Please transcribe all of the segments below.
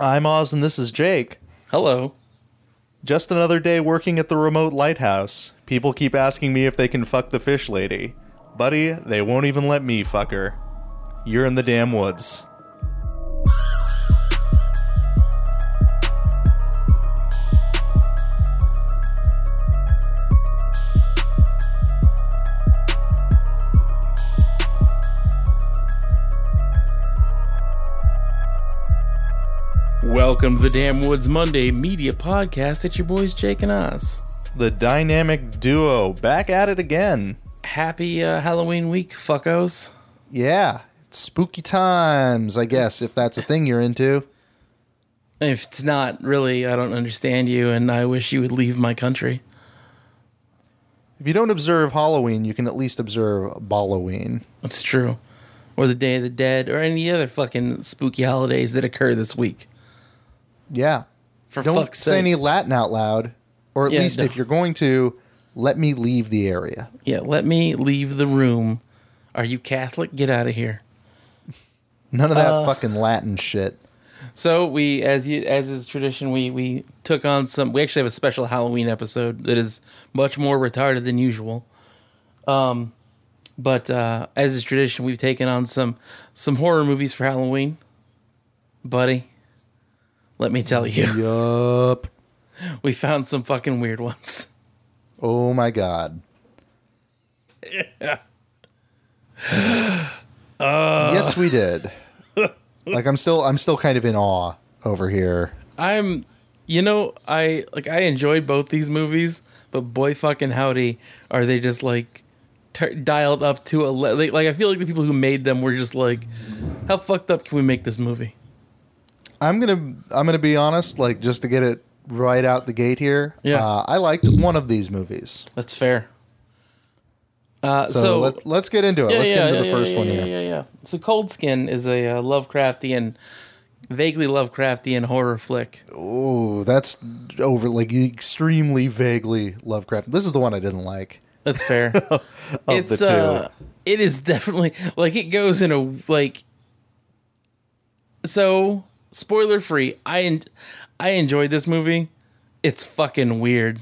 I'm Oz and this is Jake. Hello. Just another day working at the remote lighthouse. People keep asking me if they can fuck the fish lady. Buddy, they won't even let me fuck her. You're in the damn woods. Welcome to the Damn Woods Monday Media Podcast. It's your boys Jake and Oz. The dynamic duo back at it again. Happy uh, Halloween week, fuckos. Yeah, it's spooky times, I guess, if that's a thing you're into. If it's not, really, I don't understand you, and I wish you would leave my country. If you don't observe Halloween, you can at least observe Balloween. That's true. Or the Day of the Dead, or any other fucking spooky holidays that occur this week. Yeah. For don't say sake. any Latin out loud, or at Yeah, least no. if you're going to, let me leave the area. Yeah, let me leave the room. Are you Catholic? Get out of here. None of that Uh, fucking Latin shit. So we, as you, as is tradition, we we took on some. We actually have a special Halloween episode that is much more retarded than usual. Um, but uh, as is tradition, we've taken on some some horror movies for Halloween, buddy. Let me tell you, Yup. we found some fucking weird ones. Oh my god. Yeah. yes, we did. Like I'm still I'm still kind of in awe over here. I'm, you know, I like I enjoyed both these movies, but boy fucking howdy, are they just like dialed up to a le- like, like I feel like the people who made them were just like, how fucked up can we make this movie? I'm gonna I'm gonna be honest, like just to get it right out the gate here. Yeah. Uh, I liked one of these movies. That's fair. Uh, So, so, let, let's get into it. let's get into the yeah, first yeah, one yeah, here. Yeah, yeah. So Cold Skin is a uh, Lovecraftian, vaguely Lovecraftian horror flick. Oh, that's over like extremely vaguely Lovecraft. This is the one I didn't like. That's fair. Of it's the two. uh it is definitely like it goes in a like so spoiler free i en- i enjoyed this movie. It's fucking weird.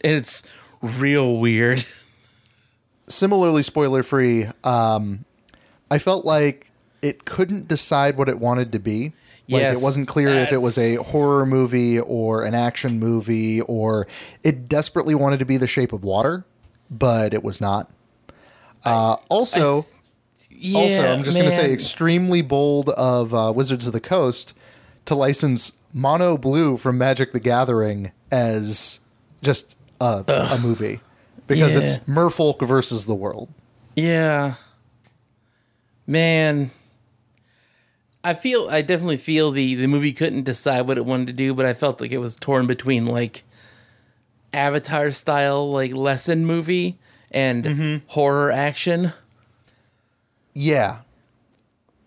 It's real weird. Similarly spoiler free um i felt like it couldn't decide what it wanted to be. Like Yes, it wasn't clear if it was a horror movie or an action movie or it desperately wanted to be the shape of water but it was not. Uh, also yeah, also i'm just going to say extremely bold of uh, wizards of the coast to license mono blue from magic the gathering as just a, a movie because Yeah. it's merfolk versus the world. Yeah. Man. I feel i definitely feel the the movie couldn't decide what it wanted to do but i felt like it was torn between like avatar style like lesson movie and Mm-hmm. horror action Yeah.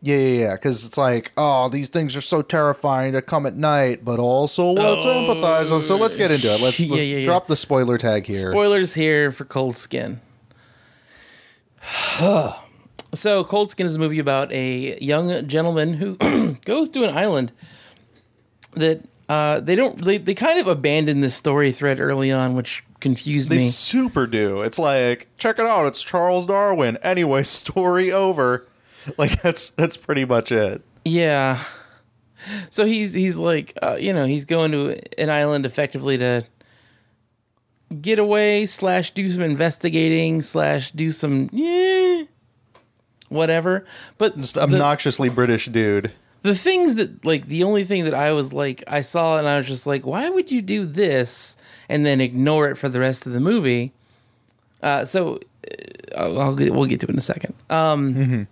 Yeah, yeah, yeah. Because it's like, oh, these things are so terrifying. They come at night, but also let's oh, empathize. So let's get into it. Let's, Yeah, let's yeah, yeah. drop the spoiler tag here. Spoilers here for Cold Skin. so, Cold Skin is a movie about a young gentleman who goes to an island that uh, they don't. They, they kind of abandon this story thread early on, which confused they me. They super do. It's like, check it out. It's Charles Darwin. Anyway, story over. Like that's that's pretty much it. Yeah. So he's he's like uh, you know he's going to an island effectively to get away slash do some investigating slash do some yeah whatever. But Just the, obnoxiously British dude. The things that like the only thing that I was like I saw and I was just like why would you do this and then ignore it for the rest of the movie? Uh, so uh, I'll, I'll get, we'll get to it in a second. Um,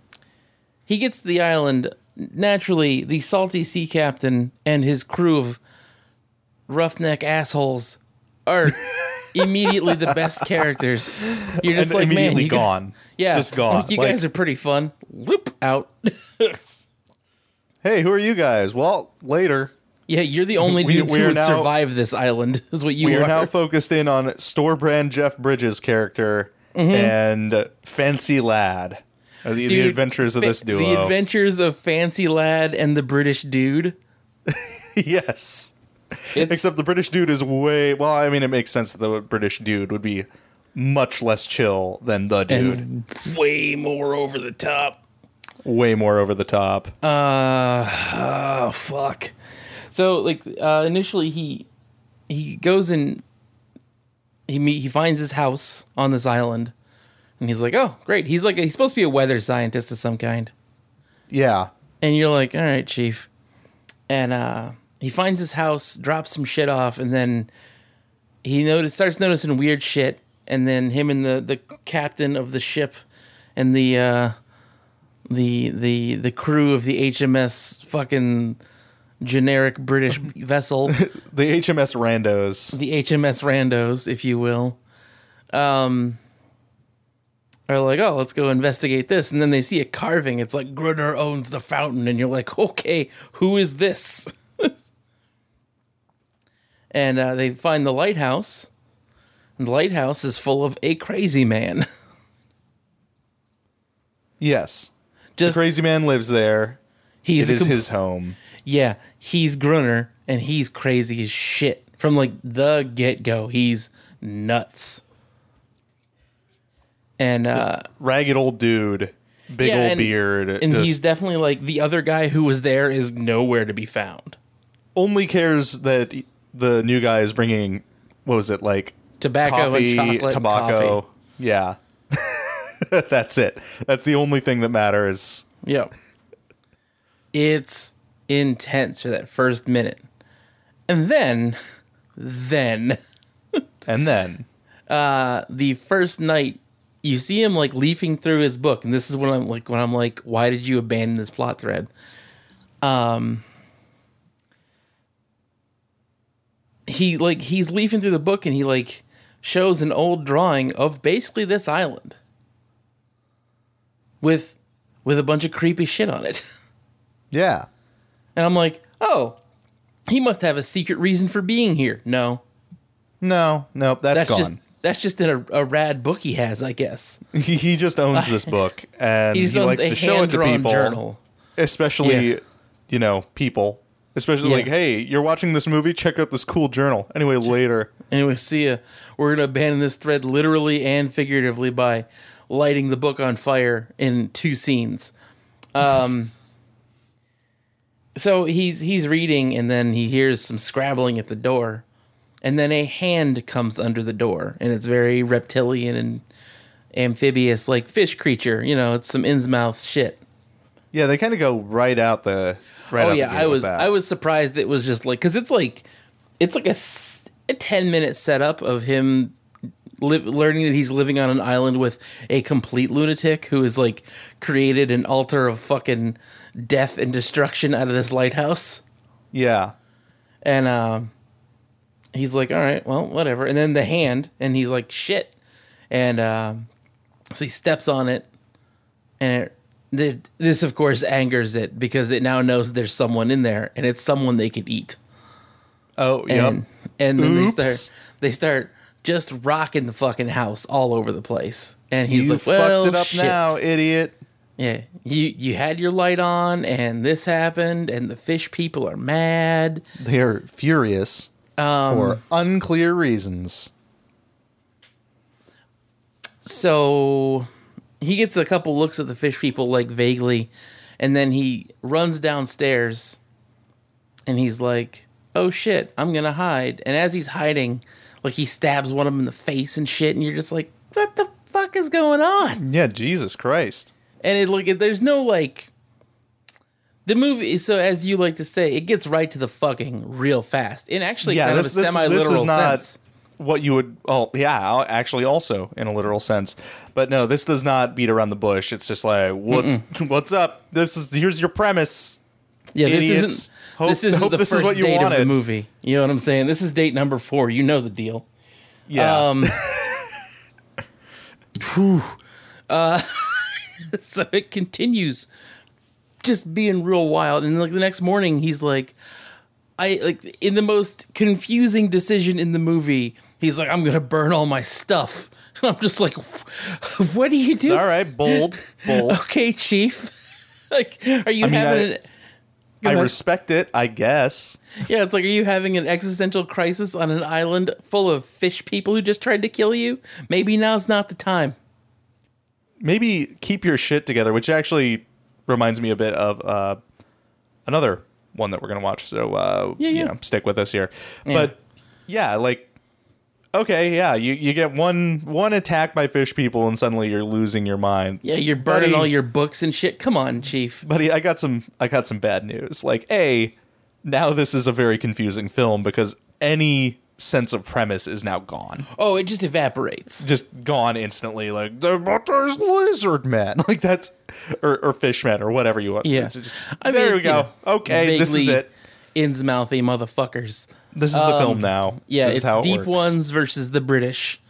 He gets to the island. Naturally, the salty sea captain and his crew of roughneck assholes are immediately the best characters. You're just And like, man, immediately you gu- gone. yeah, Just gone. You Like- guys are pretty fun. Loop out. Hey, who are you guys? Well, later. yeah, you're the only We- dudes we who would now- survive this island. Is what you We are. are now focused in on store brand Jeff Bridges' character Mm-hmm. and Fancy Lad. Uh, The, the adventures of this duo. The adventures of Fancy Lad and the British dude. yes. It's, Except the British dude is way well. I mean, it makes sense that the British dude would be much less chill than the dude. and way more over the top. Way more over the top. Uh, oh fuck. So like uh, initially he he goes and he meet, he finds his house on this island, and he's like, oh great. He's like he's supposed to be a weather scientist of some kind, yeah. and you're like, all right, chief. And uh, he finds his house, drops some shit off, and then he notice starts noticing weird shit. And then him and the the captain of the ship and the uh, the the the crew of the HMS fucking generic British vessel, The HMS Randos. the HMS Randos, if you will, um, are like, oh, let's go investigate this, and then they see a carving. It's like Gruner owns the fountain, and you're like, okay, who is this? and uh, they find the lighthouse. And the lighthouse is full of a crazy man. Yes. Just Crazy Man lives there. he's it a is com- his home. Yeah, he's Gruner and he's crazy as shit from like the get go. He's nuts. And uh Ragged old dude. Big Yeah, old and- beard. and just he's definitely like the other guy who was there is nowhere to be found. only cares that the new guy is bringing, what was it, like Tobacco coffee, tobacco. coffee. Yeah. That's it. That's the only thing that matters. Yep. It's intense for that first minute. And then then And then, uh the first night you see him like leafing through his book and this is when i'm like when i'm like why did you abandon this plot thread um he like he's leafing through the book and he like shows an old drawing of basically this island with with a bunch of creepy shit on it yeah. and i'm like oh he must have a secret reason for being here no No, no, that's, that's gone. just that's just in a, a rad book he has i guess he, he just owns this book and He he, likes to show it to people. journal. Especially, Yeah. you know, people. Especially Yeah. like, hey, you're watching this movie, check out this cool journal. Anyway, later. Anyway, see ya. We're gonna abandon this thread literally and figuratively by lighting the book on fire in two scenes. Um, so he's he's reading, and then he hears some scrabbling at the door, and then a hand comes under the door, and it's very reptilian and amphibious, like fish creature. You know, it's some Innsmouth shit. Yeah, they kind of go right out the right oh out yeah, I was. I was surprised it was just like because it's like it's like a ten minute setup of him li- learning that he's living on an island with a complete lunatic who has like created an altar of fucking death and destruction out of this lighthouse, Yeah. and um, he's like, all right, well, whatever. And then the hand, and he's like, shit, and um, so he steps on it, and it. This, of course, angers it because it now knows there's someone in there, and it's someone they can eat. Oh, and yep. and then they start they start just rocking the fucking house all over the place. And he's you like, "Well, fucked it up shit. now, idiot. Yeah, you you had your light on, and this happened, and the fish people are mad. They are furious Um, for unclear reasons. So he gets a couple looks at the fish people, like vaguely, and then he runs downstairs, and he's like, "Oh shit, I'm gonna hide." And as he's hiding, like he stabs one of them in the face and shit, and you're just like, "What the fuck is going on?" Yeah, Jesus Christ. and it like there's no like the movie so as you like to say it gets right to the fucking real fast in actually Yeah, kind this, of a this, this semi-literal is not sense what you would. Oh, yeah, actually, also in a literal sense. But no, this does not beat around the bush. It's just like, what's what's up? This is here's your premise. Yeah this idiots. isn't Hope- this isn't the this is first you date of the movie. You know what i'm saying? This is date number four. You know the deal. Yeah, um whew. uh so it continues just being real wild. And like the next morning he's like i like in the most confusing decision in the movie he's like i'm gonna burn all my stuff. I'm just like what do you do? All right, bold, bold. okay chief. Like are you I mean, having I- an I respect it, I guess. Yeah, it's like, are you having an existential crisis on an island full of fish people who just tried to kill you? Maybe now's not the time. Maybe keep your shit together, which actually reminds me a bit of uh, another one that we're gonna watch. So uh, Yeah, you know, stick with us here. Yeah. But yeah, like okay, yeah, you, you get one one attack by fish people and suddenly you're losing your mind. Yeah, you're burning Buddy. all your books and shit. Come on, Chief. Buddy, I got some I got some bad news. Like, A, now this is a very confusing film because any sense of premise is now gone. Oh, it just evaporates. Just gone instantly. Like, the but there's lizard man. Like that's or, or fish man or whatever you want. Yeah. It's just- there mean, we go. know, okay, this is it. Innsmouthy motherfuckers. This is the film now. Um, Yeah, this it's is how it deep ones versus the British.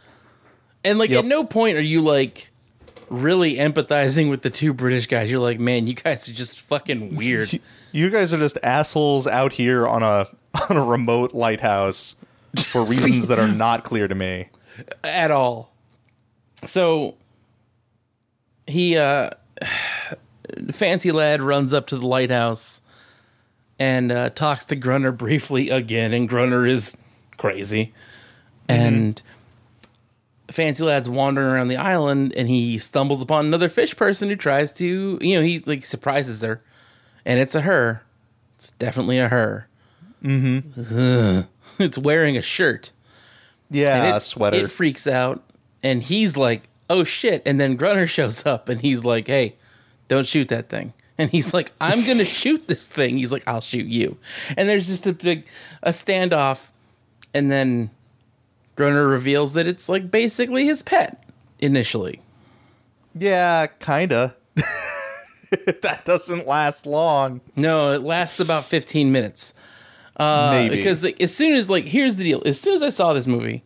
And like Yep. at no point are you like really empathizing with the two British guys. You're like, man, you guys are just fucking weird. You guys are just assholes out here on a on a remote lighthouse for reasons that are not clear to me. at all. So he uh fancy lad runs up to the lighthouse and uh, talks to Gruner briefly again, and Gruner is crazy. And fancy lad's wandering around the island, and he stumbles upon another fish person who tries to, you know, he like surprises her, and it's a her. It's definitely a her. Mm-hmm. It's wearing a shirt. Yeah, And a sweater. It freaks out, and he's like, "Oh shit!" And then Gruner shows up, and he's like, "Hey, don't shoot that thing." And he's like, "I'm gonna shoot this thing." He's like, "I'll shoot you." And there's just a big a standoff, and then Gruner reveals that it's like basically his pet initially. yeah, kinda. that doesn't last long. No, it lasts about 15 minutes. Uh, Maybe. because like, as soon as like here's the deal as soon as i saw this movie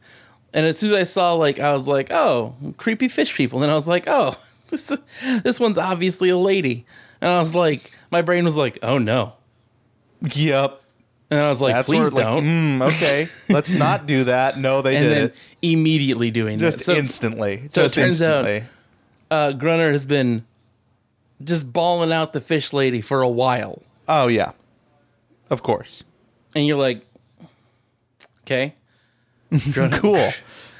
and as soon as i saw like i was like oh creepy fish people and then i was like oh this this one's obviously a lady and i was like my brain was like oh no Yep. and i was like That's please like, don't mm, okay, let's not do that. No, they and did it immediately doing just that so instantly. so it just turns out- instantly. uh gruner has been just bawling out the fish lady for a while oh yeah, of course. and you're like okay Cool,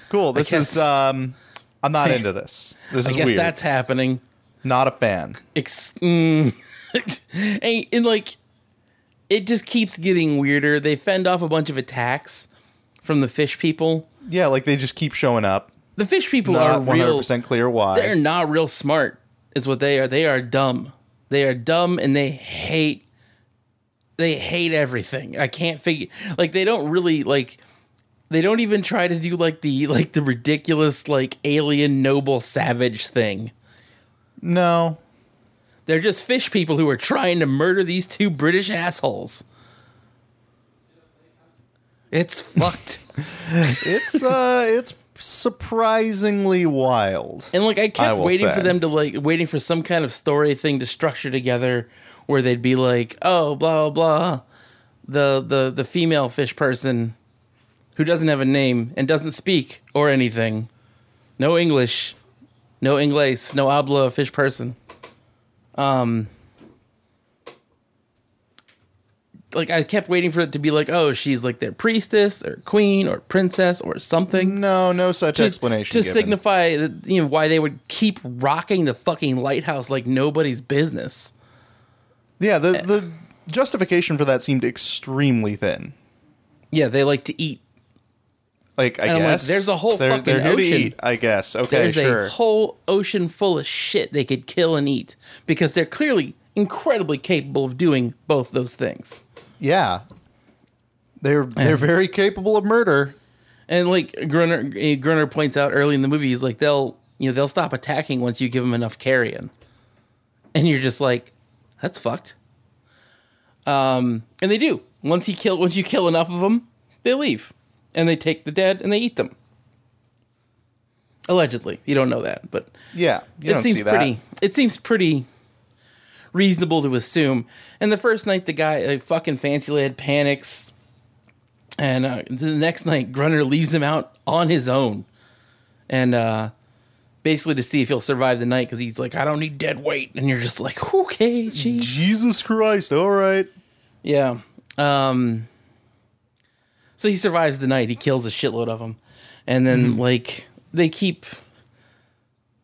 cool. This is um, I'm not into this. This i is guess weird. that's happening not a fan. ex- mm, and, and like it just keeps getting weirder. They fend off a bunch of attacks from the fish people. Yeah, like they just keep showing up. The fish people Not are one hundred percent clear why. They're not real smart. Is what they are. They are dumb. They are dumb and they hate. They hate everything. I can't figure. Like they don't really like. They don't even try to do like the like the ridiculous like alien noble savage thing. No, They're just fish people who are trying to murder these two British assholes. It's fucked. it's uh, it's surprisingly wild. And like I I kept will waiting for them to like waiting for some kind of story thing to structure together where they'd be like, "Oh, blah blah blah." The the the female fish person who doesn't have a name and doesn't speak or anything. No English. No Inglés, no habla fish person. Um like I kept waiting for it to be like, "Oh, she's like their priestess or queen or princess or something." No, no such to, explanation. to given. signify that, you know why they would keep rocking the fucking lighthouse like nobody's business. Yeah, the the justification for that seemed extremely thin. Yeah, they like to eat. Like I And I'm like, guess there's a whole they're, fucking they're ocean. eat. I guess. Okay, There's sure. a whole ocean full of shit they could kill and eat because they're clearly incredibly capable of doing both those things. yeah, they're they're very capable of murder. And like Gruner, eh, Gruner points out early in the movie, he's like they'll you know they'll stop attacking once you give them enough carrion, and you're just like, that's fucked. Um, and they do. Once he kill, once you kill enough of them, they leave, and they take the dead and they eat them. Allegedly, you don't know that, but Yeah, you it don't seems see that. pretty. It seems pretty reasonable to assume. And the first night, the guy, a fucking fancy lad, panics, and uh, the next night, Gruner leaves him out on his own, and uh, basically to see if he'll survive the night because he's like, I don't need dead weight, and you're just like, okay, geez. Jesus Christ! All right. Yeah. Um so he survives the night. He kills a shitload of them. And then mm-hmm. like they keep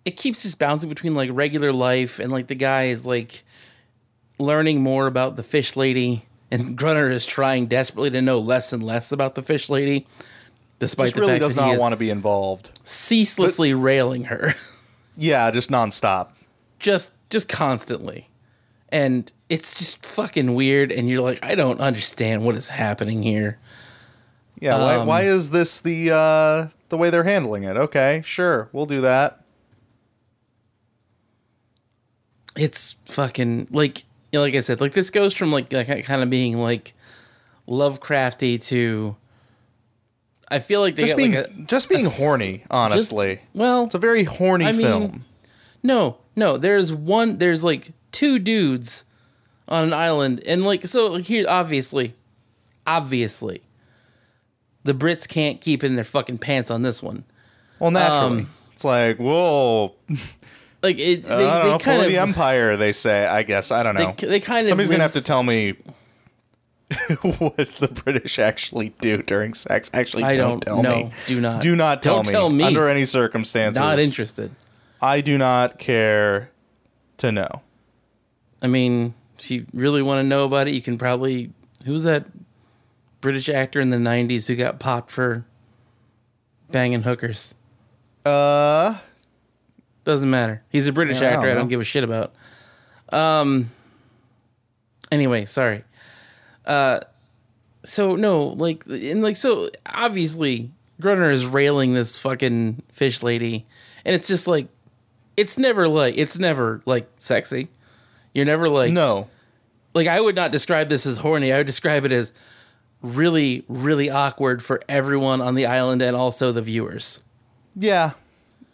it keeps just bouncing between like regular life and like the guy is like learning more about the fish lady and Gruner is trying desperately to know less and less about the fish lady despite Just the really fact does that he not want to be involved. ceaselessly railing her. Yeah, just nonstop. just just constantly and it's just fucking weird and you're like i don't understand what is happening here Yeah, why, Um, why is this the uh, the way they're handling it? Okay, sure, we'll do that. it's fucking like you know, like i said like this goes from like, like kind of being like lovecrafty to i feel like they Just being like a just being a horny, honestly. well it's a very horny I mean- film. no no there's one there's like two dudes on an island and like so like here obviously obviously the brits can't keep in their fucking pants on this one Well, naturally, um, it's like whoa. like it, they, they know, kind of the empire. They say. I guess I don't know. they, they kind of Somebody's gonna have to tell me what the British actually do during sex. Actually, I don't, don't tell know. me. Do not. Do not tell Don't me. tell me. under any circumstances. not interested. I do not care to know. I mean, if you really want to know about it, you can probably who's that British actor in the '90s who got popped for banging hookers? Uh, Doesn't matter. He's a British Yeah, actor. I don't don't give a shit about. Um. Anyway, sorry. Uh, so no, like, and like, so obviously, Gruner is railing this fucking fish lady, and it's just like, it's never like, it's never like sexy. You're never like, no. like I would not describe this as horny. I would describe it as really, really awkward for everyone on the island and also the viewers. Yeah.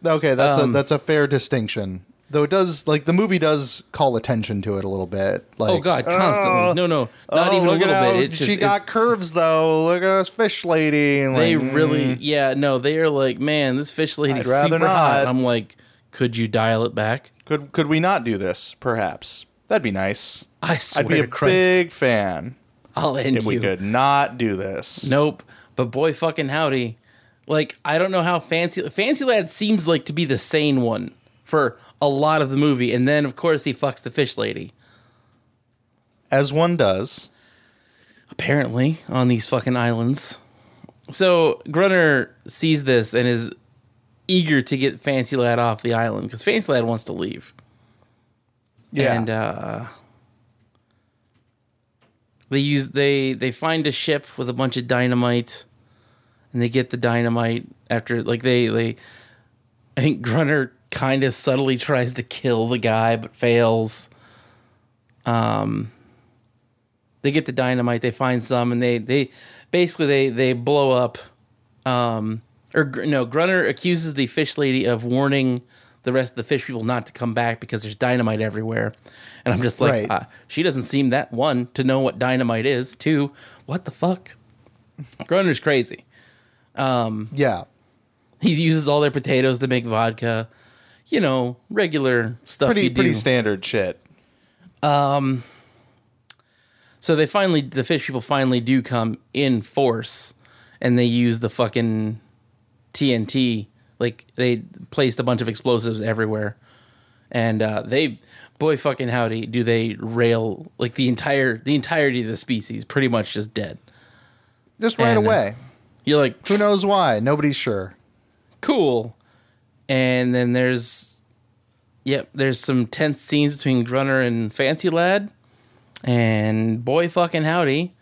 Okay, that's Um, a that's a fair distinction. Though it does like the movie does call attention to it a little bit. Like, Oh God, constantly. "Oh, no, no, not oh, even a little how bit. It just, she got curves though. Look at this fish lady. And They like, really, mm. yeah, no, they are like, man, this fish lady's I'd rather super hot. not. I'm like, could you dial it back? could could we not do this? Perhaps that'd be nice. I swear I'd be a Christ, big fan I'll end if you. we could not do this. Nope. But boy, fucking howdy, like I don't know how fancy Fancy Lad seems like to be the sane one for a lot of the movie, and then of course he fucks the fish lady. As one does. apparently on these fucking islands. So Gruner sees this and is eager to get Fancy Lad off the island because Fancy Lad wants to leave. Yeah. And uh, they use they they find a ship with a bunch of dynamite, and they get the dynamite after like they they. I think Gruner kind of subtly tries to kill the guy but fails. Um, they get the dynamite they find some and they they basically they they blow up um or no gruner accuses the fish lady of warning the rest of the fish people not to come back because there's dynamite everywhere and i'm just like Right. uh, she doesn't seem that one to know what dynamite is two what the fuck gruner's crazy yeah. he uses all their potatoes to make vodka you know regular stuff Pretty you do standard shit. Um. So they finally, the fish people finally do come in force, and they use the fucking TNT. Like they placed a bunch of explosives everywhere, and uh, they, boy, fucking howdy, do they rail like the entire the entirety of the species pretty much just dead. Just right And, uh, away. You're like, Who knows why? Nobody's sure. cool. And then there's, yep, there's some tense scenes between Gruner and Fancy Lad. And boy, fucking howdy,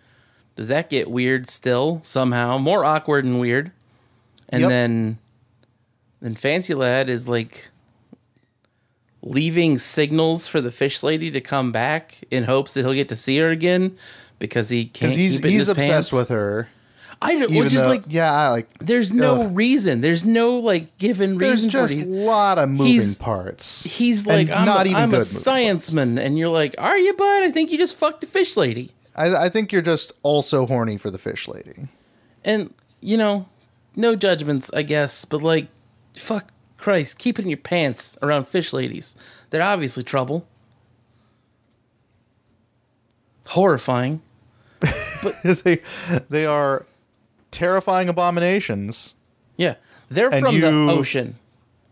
does that get weird still somehow? More awkward and weird. And Yep. then, then Fancy Lad is like leaving signals for the fish lady to come back in hopes that he'll get to see her again because he can't. He's keep it in he's obsessed pants. with her. I don't, which is like yeah, I like there's no Ugh. reason. There's no like given there's reason There's just a lot of moving he's- parts. He's like, And I'm, not a, even I'm a scienceman, and you're like, are you, bud? I think you just fucked the fish lady. I, I think you're just also horny for the fish lady. And you know, no judgments, I guess, but like, fuck Christ, keep it in your pants around fish ladies. They're obviously trouble. Horrifying. But they they are terrifying abominations. Yeah, they're And from the ocean.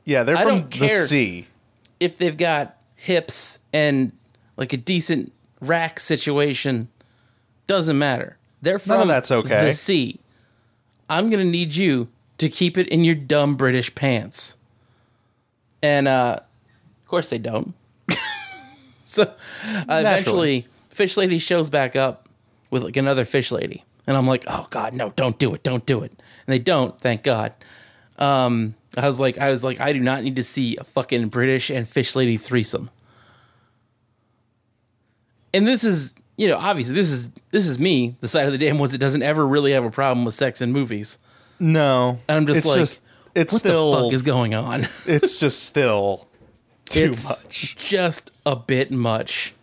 Yeah, they're I from the sea. If they've got hips and like a decent rack situation, doesn't matter. They're None of from that's okay. the sea. I'm gonna need you to keep it in your dumb British pants. And uh, of course they don't. so uh, eventually, Fish Lady shows back up with like another fish lady, and I'm like, oh god, no, don't do it, don't do it. And they don't, thank God. Um, I was like, I was like, I do not need to see a fucking British and fish lady threesome. And this is, you know, obviously this is this is me, the side of the damn woods that doesn't ever really have a problem with sex in movies. No, And I'm just it's like, just it's What still the fuck is going on? it's just still too it's much. just a bit much.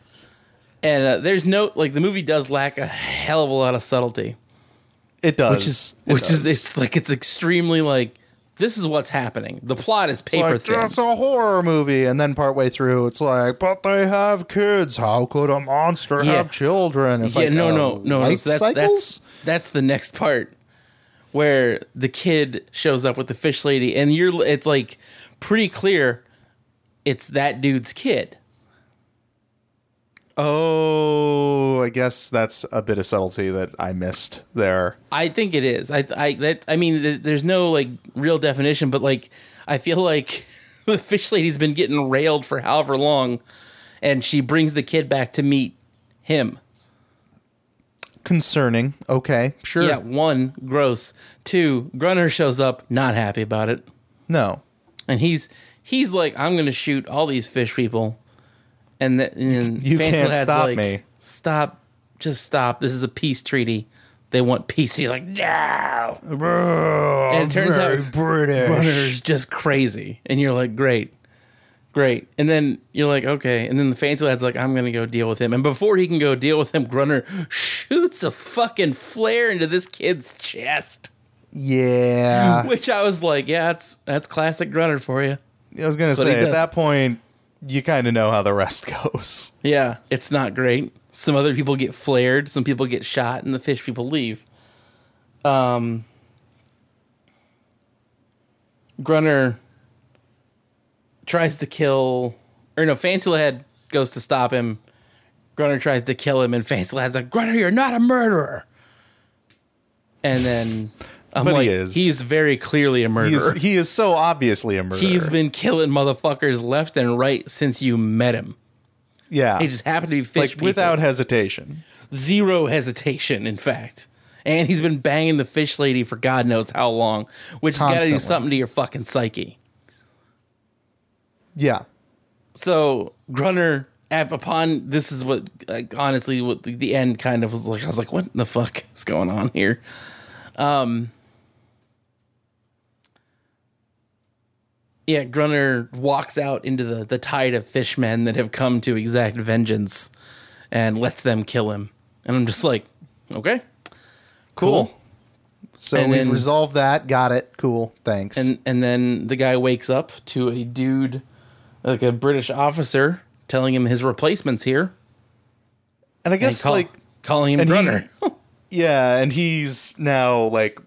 And uh, there's no like the movie does lack a hell of a lot of subtlety, It does. which is It which is it's like it's extremely like this is what's happening. The plot is paper like, thin. That's a horror movie, and then partway through, it's like, but they have kids. How could a monster Yeah. have children? It's yeah, like, no, uh, no, no, no. So that's, cycles. that's that's the next part where the kid shows up with the fish lady, and you're it's like pretty clear it's that dude's kid. Oh, I guess that's a bit of subtlety that I missed there. I think it is. I I that I mean, there's no like real definition, but like I feel like the fish lady's been getting railed for however long, and she brings the kid back to meet him. Concerning. Okay, sure. Yeah, one gross. Two Gruner shows up, not happy about it. No. and he's he's like, I'm gonna shoot all these fish people, and then and You Fancy can't Lad's stop like, me. Stop, just stop. This is a peace treaty. They want peace. He's like, no. And it turns out British. Gruner's just crazy, and you're like, great, great. And then you're like, okay. And then the Fancy Lad's like, I'm gonna go deal with him. And before he can go deal with him, Gruner shoots a fucking flare into this kid's chest. Yeah. Which I was like, yeah, that's that's classic Gruner for you. I was gonna what he say at does. that point, you kind of know how the rest goes. Yeah, it's not great. Some other people get flared, some people get shot, and the fish people leave. Um, Gruner tries to kill, or no, Fancy Lad goes to stop him. Gruner tries to kill him, and Fancy Lad's like, Gruner, you're not a murderer. And then I'm But he like, is. he's very clearly a murderer. He's he is so obviously a murderer. He's been killing motherfuckers left and right since you met him. yeah, He just happened to be fish like people. without hesitation. zero hesitation, in fact. And he's been banging the fish lady for God knows how long, which has got to do something to your fucking psyche. Yeah, So Gruner, upon this is what, like, honestly, what the, the end kind of was like. I was like, what the fuck is going on here? Um, yeah, Gruner walks out into the the tide of fishmen that have come to exact vengeance, and lets them kill him. And I'm just like, okay. cool. So And we've then- resolved that. Got it. Cool. Thanks. and and then the guy wakes up to a dude like a british officer telling him his replacement's here and I and guess call- like calling him and he- yeah, and he's now like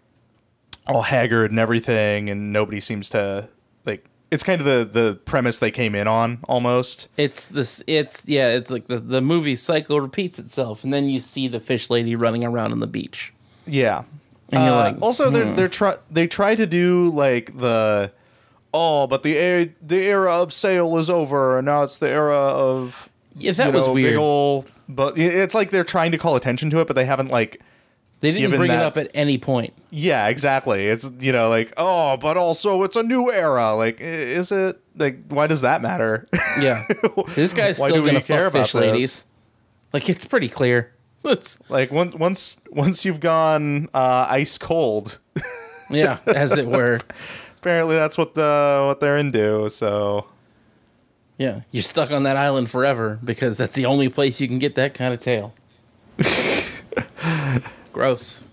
all haggard and everything, and nobody seems to like. It's kind of the the premise they came in on almost. it's this it's yeah it's like the, the movie cycle repeats itself and then you see the fish lady running around on the beach Yeah. And you're Uh, like, also, they're they're try they try to do like the oh, but the era, the era of sail is over, and now it's the era of yeah that you was weird Big ol' but it's like they're trying to call attention to it, but they haven't like they didn't bring it up at any point yeah, exactly. It's you know like oh, but also it's a new era. Like, is it like why does that matter? yeah this guy's Why still do we gonna care fuck fish this? ladies like it's pretty clear it's like once once once you've gone uh, ice cold, yeah as it were apparently that's what the what they're into. So yeah you're stuck on that island forever because that's the only place you can get that kind of tail gross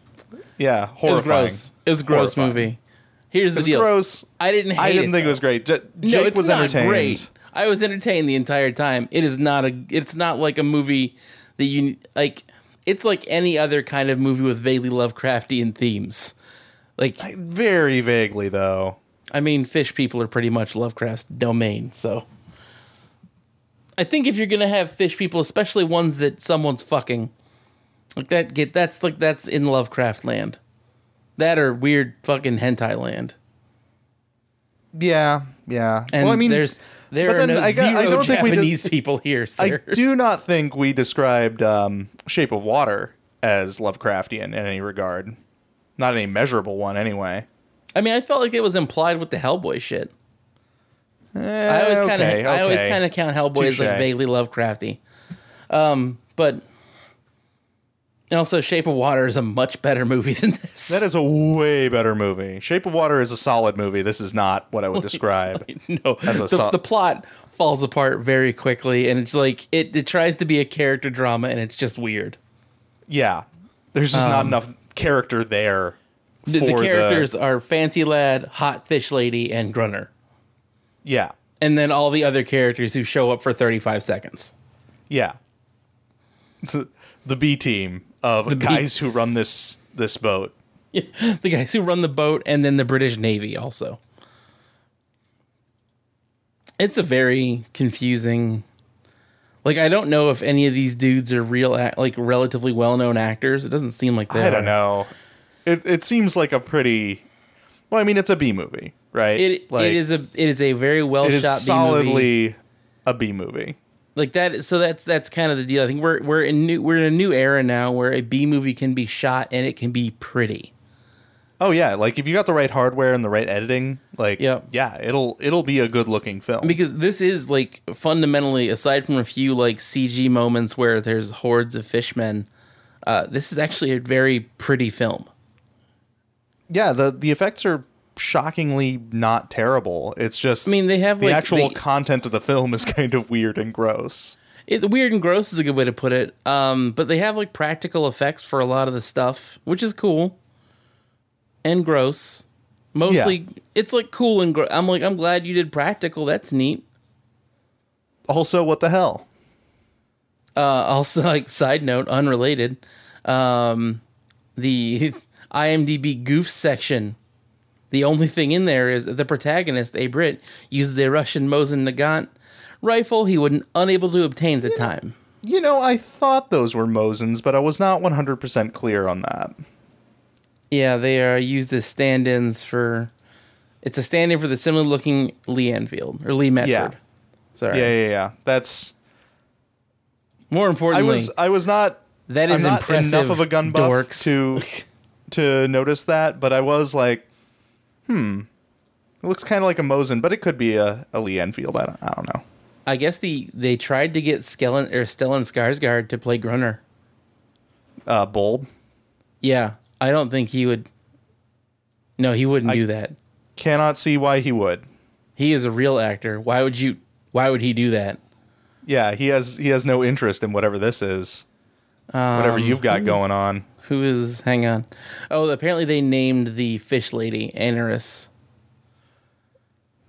yeah, It was horrifying. gross. It was a gross Horrifying. movie. Here's the It's deal. gross. I didn't hate I didn't it, think it was great. J- No, Jake was not entertained. great. I was entertained the entire time. It is not a. It's not like a movie that you like. it's like any other kind of movie with vaguely Lovecraftian themes. Like, Very vaguely, though. I mean, fish people are pretty much Lovecraft's domain, so. I think if you're gonna have fish people, especially ones that someone's fucking, like that, get that's like that's in Lovecraft land, that or weird fucking hentai land. Yeah, yeah. And well, I mean, there's there but are then no I got- I zero don't think we Japanese people here, I do not think we described um, Shape of Water as Lovecraftian in any regard. Not any measurable one, anyway. I mean, I felt like it was implied with the Hellboy shit. Eh, I always kind of, okay, I always kind of count Hellboy as like vaguely Lovecrafty. Um, but and also, Shape of Water is a much better movie than this. That is a way better movie. Shape of Water is a solid movie. This is not what I would describe. no, As a the, so- the plot falls apart very quickly, and it's like it, it tries to be a character drama, and it's just weird. yeah, there's just not enough character there. The, the characters are Fancy Lad, Hot Fish Lady, and Gruner, yeah, and then all the other characters who show up for thirty five seconds. yeah. The, the B team of the guys who run this this boat. the guys who run the boat and then the British Navy also. It's a very confusing like I don't know if any of these dudes are real act, like relatively well-known actors. It doesn't seem like that. I don't know. It it seems like a pretty. Well, I mean, it's a B movie, right? It Like, it is a it is a very well It is shot B movie. solidly a B movie. Like that so that's that's kind of the deal. I think we're we're in new we're in a new era now where a B movie can be shot and it can be pretty. Oh yeah, like if you got the right hardware and the right editing, like Yep. yeah, it'll it'll be a good looking film. because this is like fundamentally aside from a few like cg moments where there's hordes of fishmen uh, this is actually a very pretty film yeah, the the effects are shockingly not terrible. It's just i mean they have the like actual the- content of the film is kind of weird and gross. it, weird and gross is a good way to put it um, but they have like practical effects for a lot of the stuff which is cool and gross mostly it's like cool and gro- i'm like i'm glad you did practical that's neat Also, what the hell? Uh, also, like side note, unrelated, um, the IMDb goof section. The only thing in there is the protagonist, a Brit, uses a Russian Mosin Nagant rifle he was unable to obtain at the time. You know, I thought those were Mosins, but I was not 100% clear on that. Yeah, they are used as stand-ins for. It's a stand-in for the similar-looking Lee Enfield or Lee Metford. Yeah. Sorry. Yeah, yeah, yeah. That's More I importantly, was I was not that is I'm not impressive. enough of a gun buff dorks. to to notice that, but I was like, hmm, it looks kind of like a Mosin, but it could be a, a Lee Enfield. I don't, I don't know. I guess the they tried to get Skellen or Stellan Skarsgård to play Gruner. Uh, bold. Yeah, I don't think he would. No, he wouldn't I- do that. Cannot see why he would. He is a real actor. Why would you? Why would he do that? Yeah, he has he has no interest in whatever this is. whatever Um, you've got going on. Who is? Hang on. Oh, apparently they named the fish lady Aneris.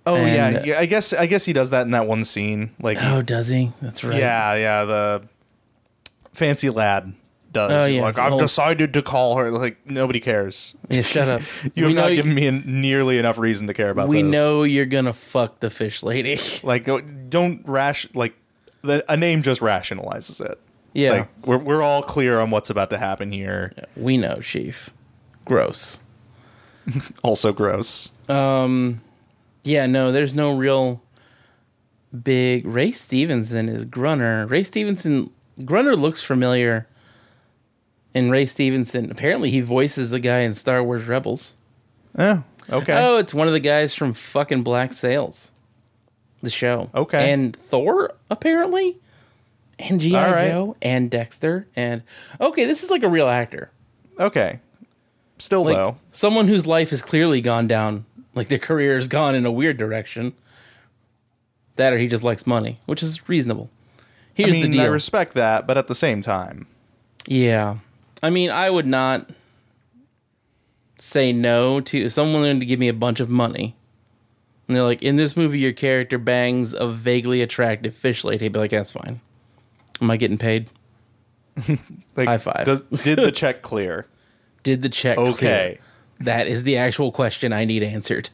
Oh yeah, and- yeah, I guess I guess he does that in that one scene. Like Oh, does he? That's right. yeah, yeah, the fancy lad does. Oh, He's yeah, like I've decided to call her. Like nobody cares. Yeah, shut up. You have not given me nearly enough reason to care about We this. know you're gonna fuck the fish lady. Like, go- don't rash. Like, the, a name just rationalizes it. yeah, Like, we're we're all clear on what's about to happen here. we know, Chief. Gross. Also gross. Um, yeah, no, there's no real big. Ray Stevenson is Gruner. Ray Stevenson, Gruner looks familiar. And Ray Stevenson, apparently he voices the guy in Star Wars Rebels. Oh, Okay. Oh, it's one of the guys from fucking Black Sails, the show. Okay. and Thor apparently, and GI right. Joe, and Dexter, and okay, this is like a real actor. Okay. Still like though, someone whose life has clearly gone down like their career has gone in a weird direction that or he just likes money which is reasonable I here's mean, the I respect that, but at the same time, yeah i mean i would not say no to if someone wanted to give me a bunch of money and they're like in this movie your character bangs a vaguely attractive fish lady i'd be like that's fine am i getting paid Like, High five. does- did the check clear? Did the check Okay. clear? That is the actual question I need answered.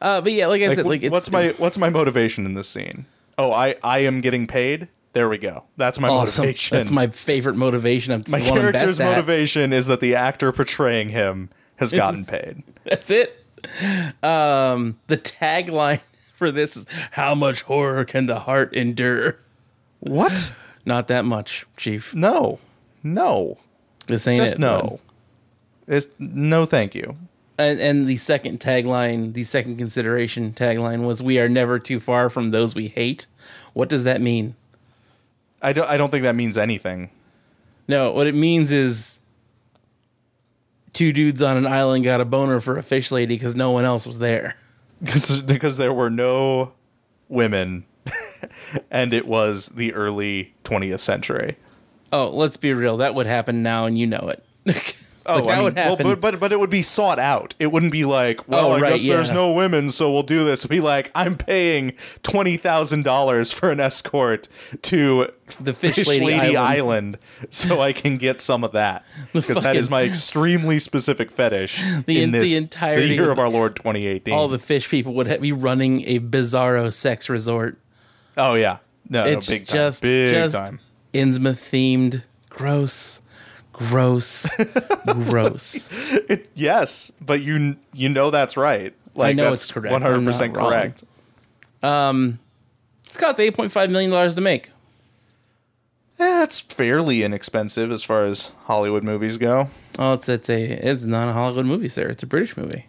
Uh, but yeah, like I Like, said, like it's what's my what's my motivation in this scene? Oh, I I am getting paid. There we go. That's my awesome. motivation. That's my favorite motivation. I'm my the one I'm character's best at. motivation is that the actor portraying him has gotten paid. That's it. Um, the tagline for this is "How much horror can the heart endure?" What? Not that much, Chief. No, no, This ain't just it. no. bud. It's no, thank you. And, and the second tagline, the second consideration tagline was, "We are never too far from those we hate." What does that mean? I don't. I don't think that means anything. No, what it means is two dudes on an island got a boner for a fish lady because no one else was there. because because there were no women, and it was the early 20th century. Oh, let's be real. That would happen now, and you know it. Oh, Like, that I mean, would happen. Well, but, but but it would be sought out. It wouldn't be like, oh, well, Oh, I right, guess there's no women, so we'll do this. It'd be like, I'm paying twenty thousand dollars for an escort to The Fish Lady Island. Island. so I can get some of that because that is my extremely specific fetish The in en- the this entirety the year of- our Lord 2018. All the fish people would be running a bizarro sex resort. oh yeah, no, no, It's big time, just big just time. Innsmouth themed. Gross, gross, gross. It, yes, but you you know that's right. Like know that's it's correct. One hundred percent I'm not wrong. correct. It's cost eight point five million dollars to make. Eh, it's fairly inexpensive as far as Hollywood movies go. Oh, it's it's a it's not a Hollywood movie, sir. It's a British movie.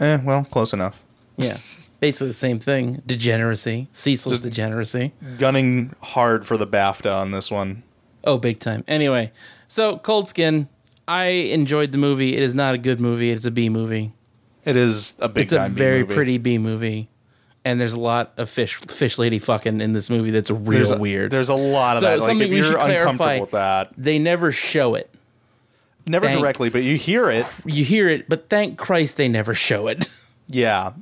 Eh, well, close enough. Yeah, basically the same thing. Degeneracy, ceaseless degeneracy. Gunning hard for the BAFTA on this one. Oh, big time. Anyway, so Cold Skin. I enjoyed the movie. It is not a good movie. It's a B movie. It is a big It's a B very movie. pretty B movie, and there's a lot of fish fish lady fucking in this movie. That's real There's a, weird. There's a lot of So, that. Like something if we you're should clarify- uncomfortable with that, they never show it. never Thank- directly, but you hear it. You hear it, but thank Christ they never show it. Yeah,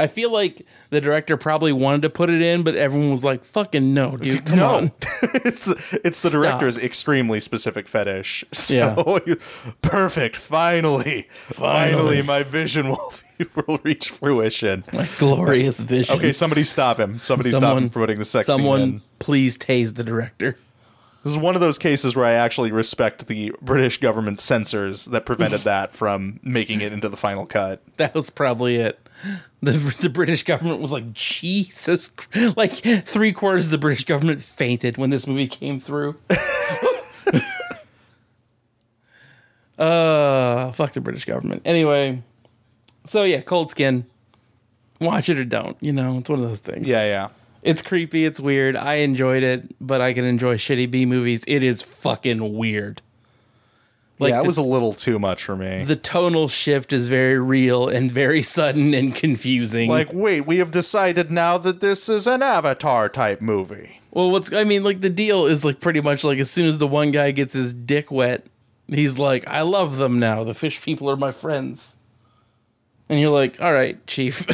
I feel like the director probably wanted to put it in, but everyone was like, "Fucking no, dude, come no, on." it's it's the Stop. director's extremely specific fetish. So perfect. Finally, finally, Finally. my vision will will reach fruition. My glorious vision. Okay, somebody stop him. Somebody stop him from putting the sex Someone, in. please tase the director. This is one of those cases where I actually respect the British government censors that prevented that from making it into the final cut. That was probably it. The, the British government was like, Jesus. Like, three quarters of the British government fainted when this movie came through. uh, fuck the British government. Anyway, so yeah, Cold Skin. Watch it or don't. You know, it's one of those things. Yeah, yeah. It's creepy. It's weird. I enjoyed it, but I can enjoy shitty B movies. It is fucking weird. Like yeah, it the- was a little too much for me. the tonal shift is very real and very sudden and confusing. like, wait, we have decided now that this is an Avatar type movie. well, what's I mean, like the deal is like pretty much like as soon as the one guy gets his dick wet, he's like, "I love them now. The fish people are my friends." And you're like, "All right, chief."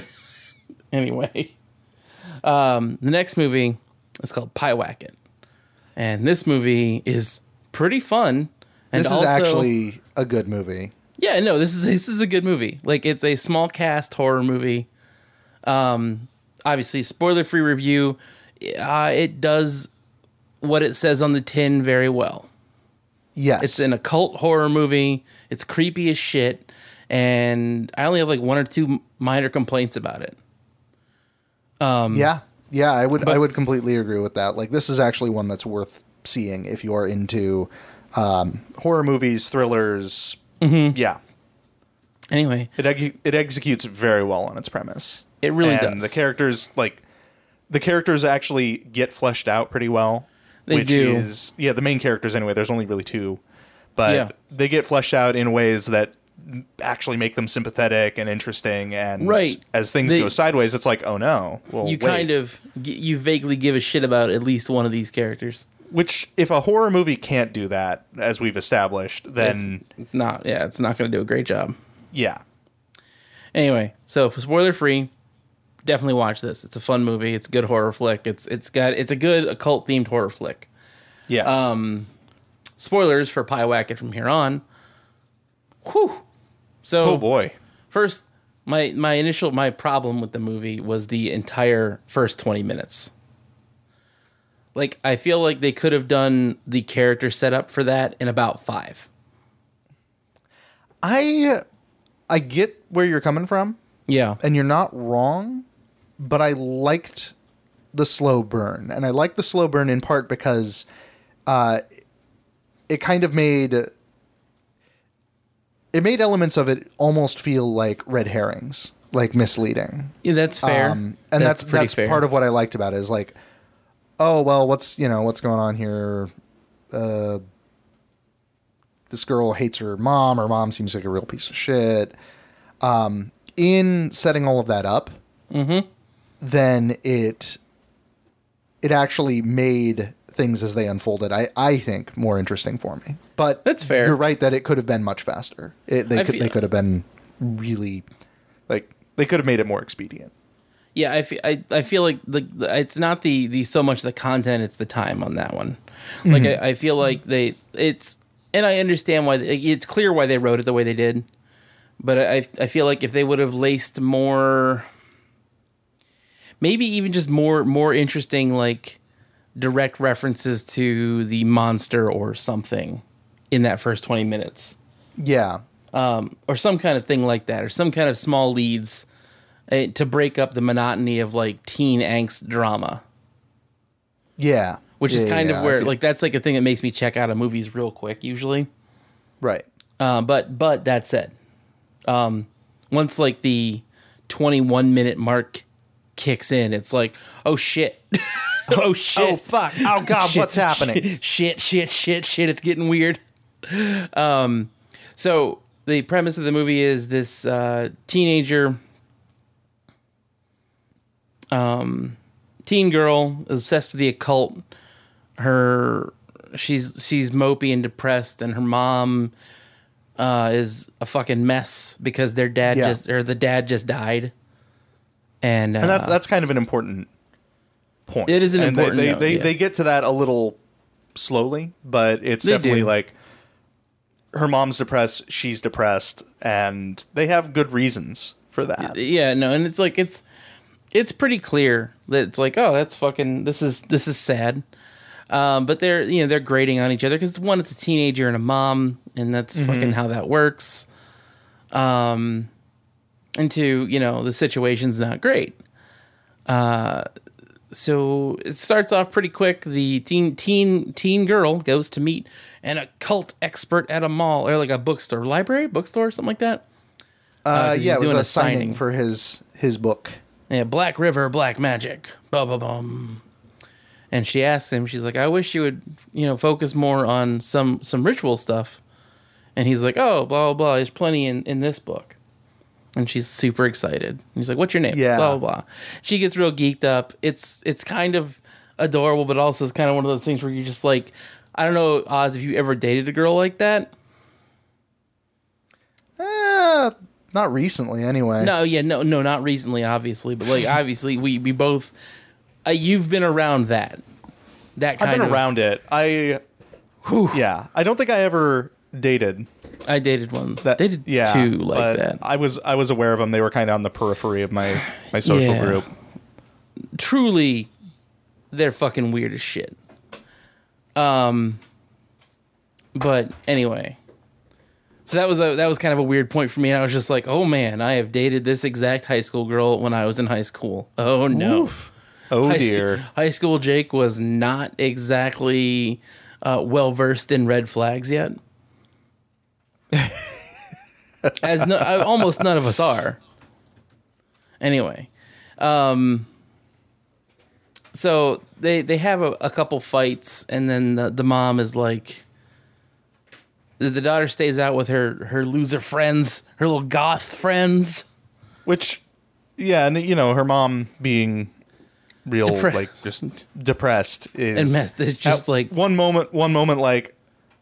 anyway, um, the next movie is called Pyewacket, and this movie is pretty fun. And This also, is actually a good movie. Yeah, no, this is this is a good movie. Like it's a small cast horror movie. Um, obviously, spoiler free review. Uh, it does what it says on the tin very well. Yes. It's an occult horror movie. It's creepy as shit, and I only have like one or two minor complaints about it. Um, yeah. Yeah, I would I would completely agree with that. Like this is actually one that's worth seeing if you are into Horror movies, thrillers. Mm-hmm. Yeah. Anyway, It, ex- it executes very well on its premise. It really and does. The characters, like, the characters actually get fleshed out pretty well. They which do. is, yeah, the main characters anyway. There's only really two. But Yeah. they get fleshed out in ways that actually make them sympathetic and interesting. And Right. as things They- go sideways, it's like, oh no. Well, you wait. kind of you vaguely give a shit about at least one of these characters. Which, if a horror movie can't do that, as we've established, then It's not yeah, it's not going to do a great job. yeah. Anyway, so for spoiler free, definitely watch this. It's a fun movie. It's a good horror flick. It's it's got it's a good occult themed horror flick. Yes. Um, spoilers for Pyewacket from here on. Whew. So Oh boy. first, my my initial my problem with the movie was the entire first twenty minutes. Like I feel like they could have done the character setup for that in about five. I I get where you're coming from, Yeah, and you're not wrong, but I liked the slow burn, and I liked the slow burn in part because uh, it kind of made it made elements of it almost feel like red herrings, like misleading. yeah that's fair. Um, and that's that's, part of what I liked about it is like, oh well, what's you know what's going on here? Uh, this girl hates her mom. Her mom seems like a real piece of shit. Um, in setting all of that up, then it it actually made things as they unfolded. I I think more interesting for me. But That's fair. You're right that it could have been much faster. It, they I could feel- they could have been really Like they could have made it more expedient. Yeah, I feel, I, I feel like the, the it's not the, the so much the content, it's the time on that one. Like I, I feel like they it's and I understand why they, it's clear why they wrote it the way they did, but I I feel like if they would have laced more, maybe even just more more interesting like direct references to the monster or something in that first twenty minutes yeah. um, or some kind of thing like that, or some kind of small leads uh, to break up the monotony of like teen angst drama, Yeah. which is kind yeah, of where like that's like a thing that makes me check out of movies real quick usually. right. Uh, but but that said, um, once like the twenty one minute mark kicks in, it's like oh shit, oh shit, Oh fuck. Oh god, Shit, what's happening? Shit, shit, shit, shit. It's getting weird. Um, so the premise of the movie is this uh, teenager, um, teen girl obsessed with the occult. Her, she's she's mopey and depressed, and her mom uh, is a fucking mess because their dad Yeah. just or the dad just died. And, uh, And that, that's kind of an important point. It is an And they- important They note, they, yeah. they get to that a little slowly, but it's They definitely do. like her mom's depressed, she's depressed, and they have good reasons for that. yeah no and it's like it's it's pretty clear that it's like oh that's fucking this is this is sad um but they're you know they're grating on each other because one it's a teenager and a mom and that's fucking how that works um and two you know the situation's not great uh so it starts off pretty quick the teen teen teen girl goes to meet an occult expert at a mall or like a bookstore library bookstore something like that Uh, 'cause yeah, it was doing a, a signing. signing. for his his book. Yeah, Black River, Black Magic. Bum, bum, bum. And she asks him, she's like, I wish you would, you know, focus more on some some ritual stuff. And he's like, Oh, blah blah blah. There's plenty in, in this book. And she's super excited. And he's like, What's your name? Yeah. Blah blah blah. She gets real geeked up. It's it's kind of adorable, but also it's kind of one of those things where you're just like, I don't know, Oz, if you ever dated a girl like that. Uh, not recently, anyway. No, yeah, no, no, not recently, obviously, but like obviously we we both. Uh, you've been around that. That kind I've been of, around it. I yeah, I don't think I ever dated I dated one. that. dated yeah, two like but that. I was I was aware of them. They were kind of on the periphery of my my social Yeah. group. Truly, they're fucking weird as shit. Um, but anyway, so that was a that was kind of a weird point for me. And I was just like, oh man, I have dated this exact high school girl when I was in high school. Oh no. Oh high, dear. Sc- high school Jake was not exactly uh, well versed in red flags yet. As no, uh, almost none of us are. Anyway, um, so they they have a, a couple fights, and then the, the mom is like, the, the daughter stays out with her her loser friends, her little goth friends. Which, yeah, and you know, her mom being real, Depre- like just depressed is And messed- it's just like- one moment, one moment, like,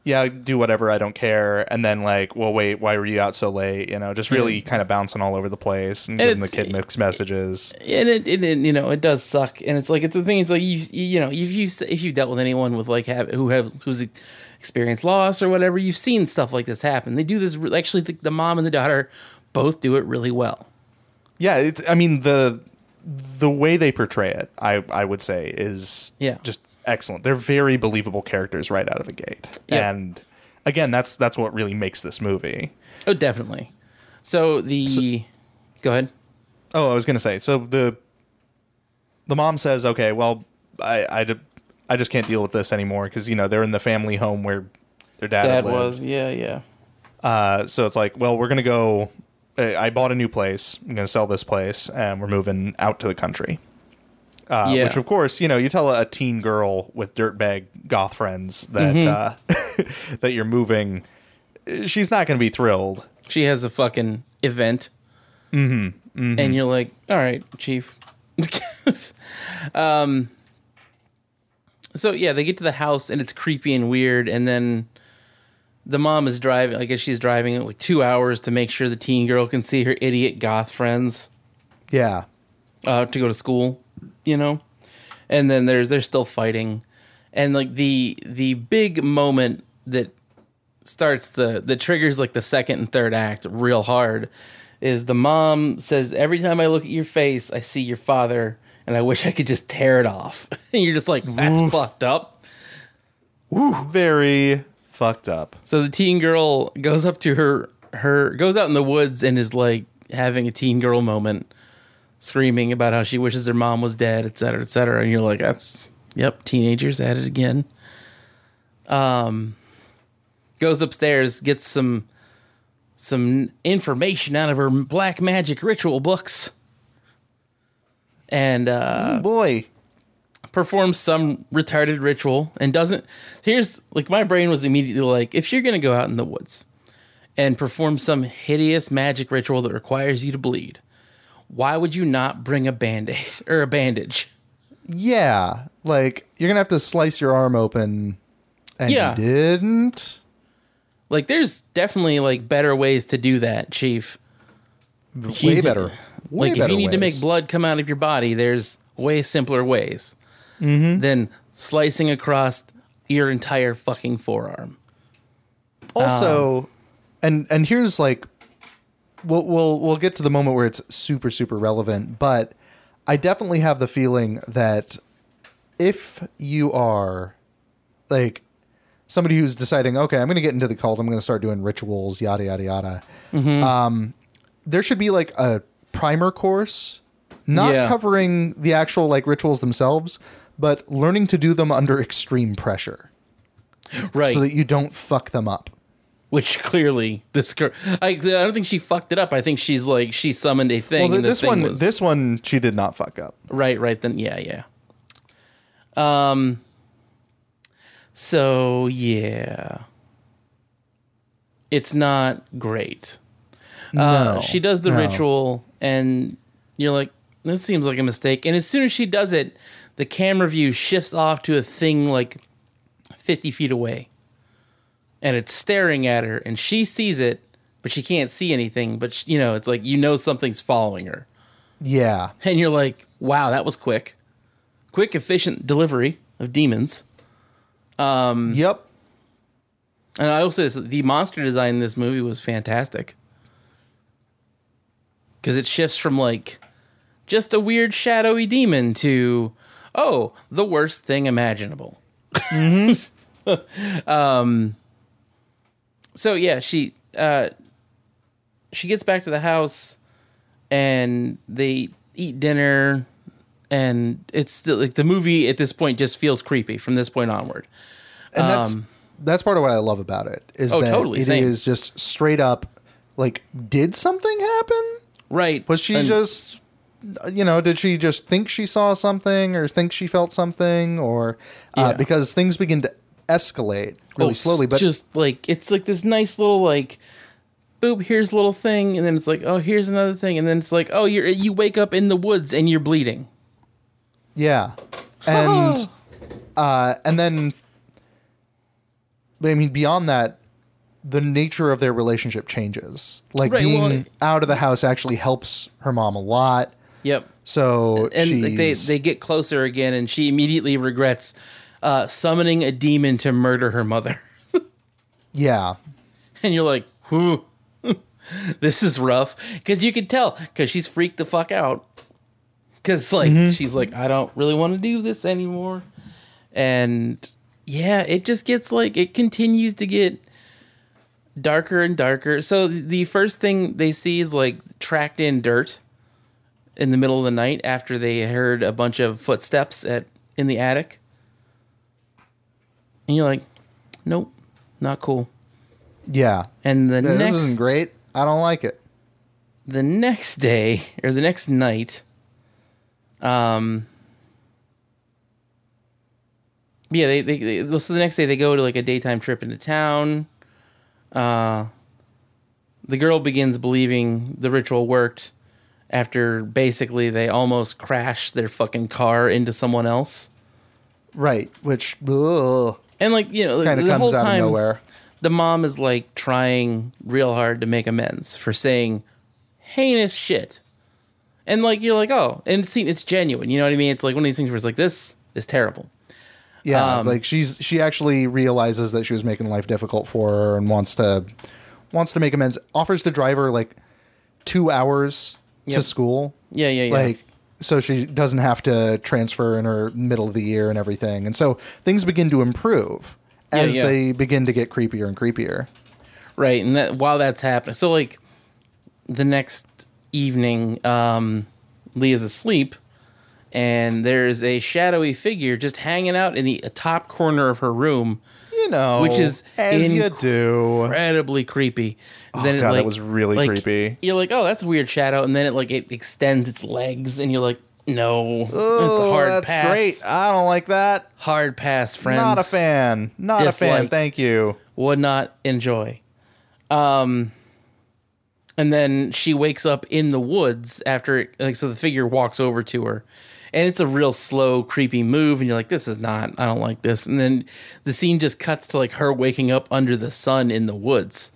yeah, do whatever, I don't care. And then like, well, wait, why were you out so late? You know, just really kind of bouncing all over the place and, And giving the kid mixed messages. and it, it, it you know it does suck and it's like it's the thing It's like you you you know if you if you've dealt with anyone with like have who have who's experienced loss or whatever you've seen stuff like this happen they do this actually the, the mom and the daughter both do it really well Yeah, it's, I mean the the way they portray it, I I would say is Yeah. just excellent. They're very believable characters right out of the gate, and again, that's that's what really makes this movie. oh definitely so the go ahead Oh, I was gonna say. So the the mom says, "Okay, well, I I, I just can't deal with this anymore because you know they're in the family home where their dad, dad was yeah yeah Uh, so it's like, well, we're gonna go. I I bought a new place. I'm gonna sell this place, and we're moving out to the country. Uh, Yeah. Which, of course, you know, you tell a teen girl with dirtbag goth friends that Mm-hmm. uh, that you're moving, she's not gonna be thrilled. she has a fucking event mm-hmm, and you're like all right chief um so yeah they get to the house and it's creepy and weird and then the mom is driving i guess she's driving like two hours to make sure the teen girl can see her idiot goth friends Yeah. uh, to go to school, you know, and then there's they're still fighting, and like the the big moment that starts the the triggers like the second and third act real hard is the mom says every time I look at your face I see your father and I wish I could just tear it off. And you're just like that's fucked up. Very fucked up. So the teen girl goes up to her her goes out in the woods and is like having a teen girl moment, screaming about how she wishes her mom was dead, et cetera, et cetera. And you're like, that's yep, teenagers at it again. Um goes upstairs, gets some some information out of her black magic ritual books. And uh Oh boy, performs some retarded ritual and doesn't here's like my brain was immediately like if you're going to go out in the woods and perform some hideous magic ritual that requires you to bleed why would you not bring a band-aid or a bandage Yeah. Like you're gonna have to slice your arm open, and Yeah. you didn't. like there's definitely like better ways to do that chief Way You- better. Way like if you need to make blood come out of your body there's way simpler ways Mm-hmm. than slicing across your entire fucking forearm Also, Um, and and here's like, we'll we'll we'll get to the moment where it's super super relevant, but I definitely have the feeling that if you are like somebody who's deciding, okay, I'm going to get into the cult, I'm going to start doing rituals, yada yada yada. Mm-hmm. Um, there should be like a primer course, not Yeah. covering the actual like rituals themselves, but learning to do them under extreme pressure right so that you don't fuck them up. Which clearly this girl I, I don't think she fucked it up. I think she's like she summoned a thing Well, the this thing one, was- this one, she did not fuck up. right right then yeah yeah. Um so yeah. It's not great. Uh, she does the no. ritual and you're like this seems like a mistake. And as soon as she does it the camera view shifts off to a thing like 50 feet away and it's staring at her and she sees it but she can't see anything but sh you know it's like you know something's following her. Yeah, and you're like wow that was quick. Quick efficient delivery of demons. Mm. yep. and i will say this the monster design in this movie was fantastic. Because it shifts from like just a weird shadowy demon to oh the worst thing imaginable. Um so yeah she uh she gets back to the house and they eat dinner and it's still like the movie at this point just feels creepy from this point onward And that's Um, that's part of what I love about it is Oh, that totally, it is same. just straight up like, did something happen? right Was she And- just, you know, did she just think she saw something or think she felt something or uh, Yeah. because things begin to escalate really Oh, slowly, but just like it's like this nice little like boop here's a little thing and then it's like oh here's another thing and then it's like oh you're you wake up in the woods and you're bleeding Yeah. And uh and then I mean, beyond that, the nature of their relationship changes. Like Right, being well- out of the house actually helps her mom a lot. Yep. So And like, they they get closer again, and she immediately regrets uh, summoning a demon to murder her mother. yeah, and you're like, "Whew, this is rough," because you can tell because she's freaked the fuck out. Because like Mm-hmm. she's like, I don't really want to do this anymore, and yeah, it just gets like it continues to get darker and darker. So the first thing they see is like tracked in dirt in the middle of the night after they heard a bunch of footsteps at in the attic. And you're like, nope, not cool. yeah. And the Yeah, next isn't great. I don't like it. the next day or the next night, um, yeah, they, they, they so the next day they go to like a daytime trip into town. Uh, the girl begins believing the ritual worked after basically they almost crashed their fucking car into someone else. Right, which kind And like you know, of the whole comes out time, of nowhere. the mom is like trying real hard to make amends for saying heinous shit. And like you're like, oh, and it seems it's genuine. You know what I mean? It's like one of these things where it's like this is terrible. Yeah, Um, like she's she actually realizes that she was making life difficult for her and wants to wants to make amends. Offers to drive her like two hours Yep. to school, Yeah, yeah, yeah. like so she doesn't have to transfer in her middle of the year and everything. And so things begin to improve as yeah. they begin to get creepier and creepier. right. And that while that's happening, so like the next evening, um, Leah's asleep, and there's a shadowy figure just hanging out in the top corner of her room, You know, Which is as you do. incredibly creepy. Oh, God, that was really like, creepy. You're like, oh, that's a weird shadow, and then it like it extends its legs, and you're like, no, it's a Oh, hard that's pass. great. I don't like that. Hard pass, friends. Not a fan. Not a fan. Thank you. Would not enjoy. Um, and then she wakes up in the woods after, it, like, so the figure walks over to her, and it's a real slow, creepy move, and you're like, this is not. I don't like this. And then the scene just cuts to like her waking up under the sun in the woods,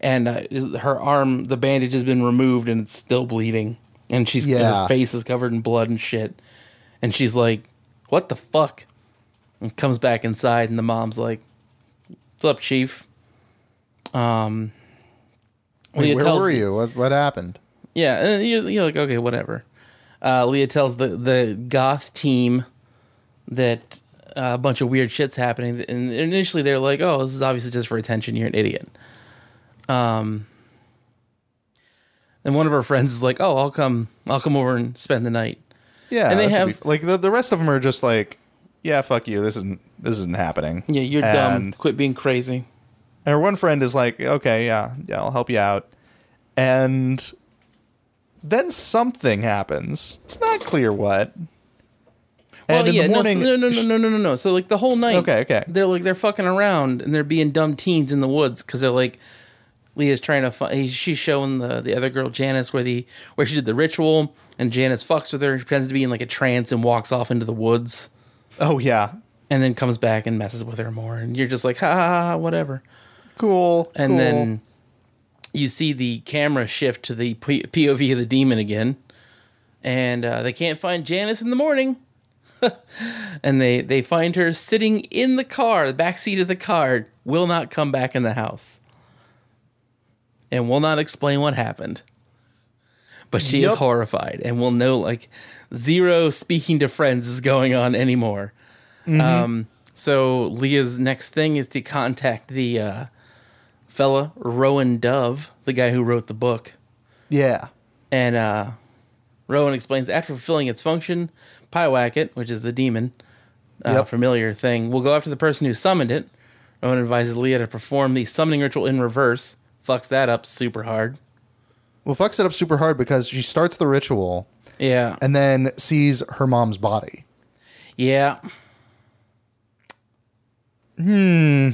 and uh, her arm, the bandage has been removed, and it's still bleeding, and she's Yeah. her face is covered in blood and shit, and she's like, what the fuck? And comes back inside, and the mom's like, "What's up, Chief?" Um, Wait, where tells were you? What, what happened? Yeah, and you're, you're like, okay, whatever. Uh, Leah tells the the goth team that uh, a bunch of weird shit's happening, and initially they're like, "Oh, this is obviously just for attention. You're an idiot." Um, and one of her friends is like, "Oh, I'll come. I'll come over and spend the night." Yeah, And they have- be- like the the rest of them are just like, yeah, fuck you. This isn't this isn't happening. Yeah, you're dumb. Quit being crazy. And her one friend is like, okay, yeah, yeah, I'll help you out, and then something happens. It's not clear what. Well, and yeah, morning, no, no, no, no, no, no, no. So like the whole night, okay, okay. They're like they're fucking around and they're being dumb teens in the woods because they're like, Leah's trying to find. She's showing the the other girl Janice where the where she did the ritual, and Janice fucks with her. She pretends to be in like a trance and walks off into the woods. Oh yeah, and then comes back and messes with her more, and you're just like, ha ha, ha whatever. Cool. And cool. then you see the camera shift to the POV of the demon again, and uh, they can't find Janice in the morning. and they they find her sitting in the car, the back seat of the car, will not come back in the house, and will not explain what happened. But she is horrified, and will know like zero speaking to friends is going on anymore. Um, so Leah's next thing is to contact the uh, fella Rowan Dove, the guy who wrote the book, Yeah. and uh, Rowan explains after fulfilling its function, Pyewacket, which is the demon, uh, Yep. familiar thing, will go after the person who summoned it. Rowan advises Leah to perform the summoning ritual in reverse. Fucks that up super hard. Well, fucks it up super hard because she starts the ritual Yeah, and then sees her mom's body. yeah. Hmm.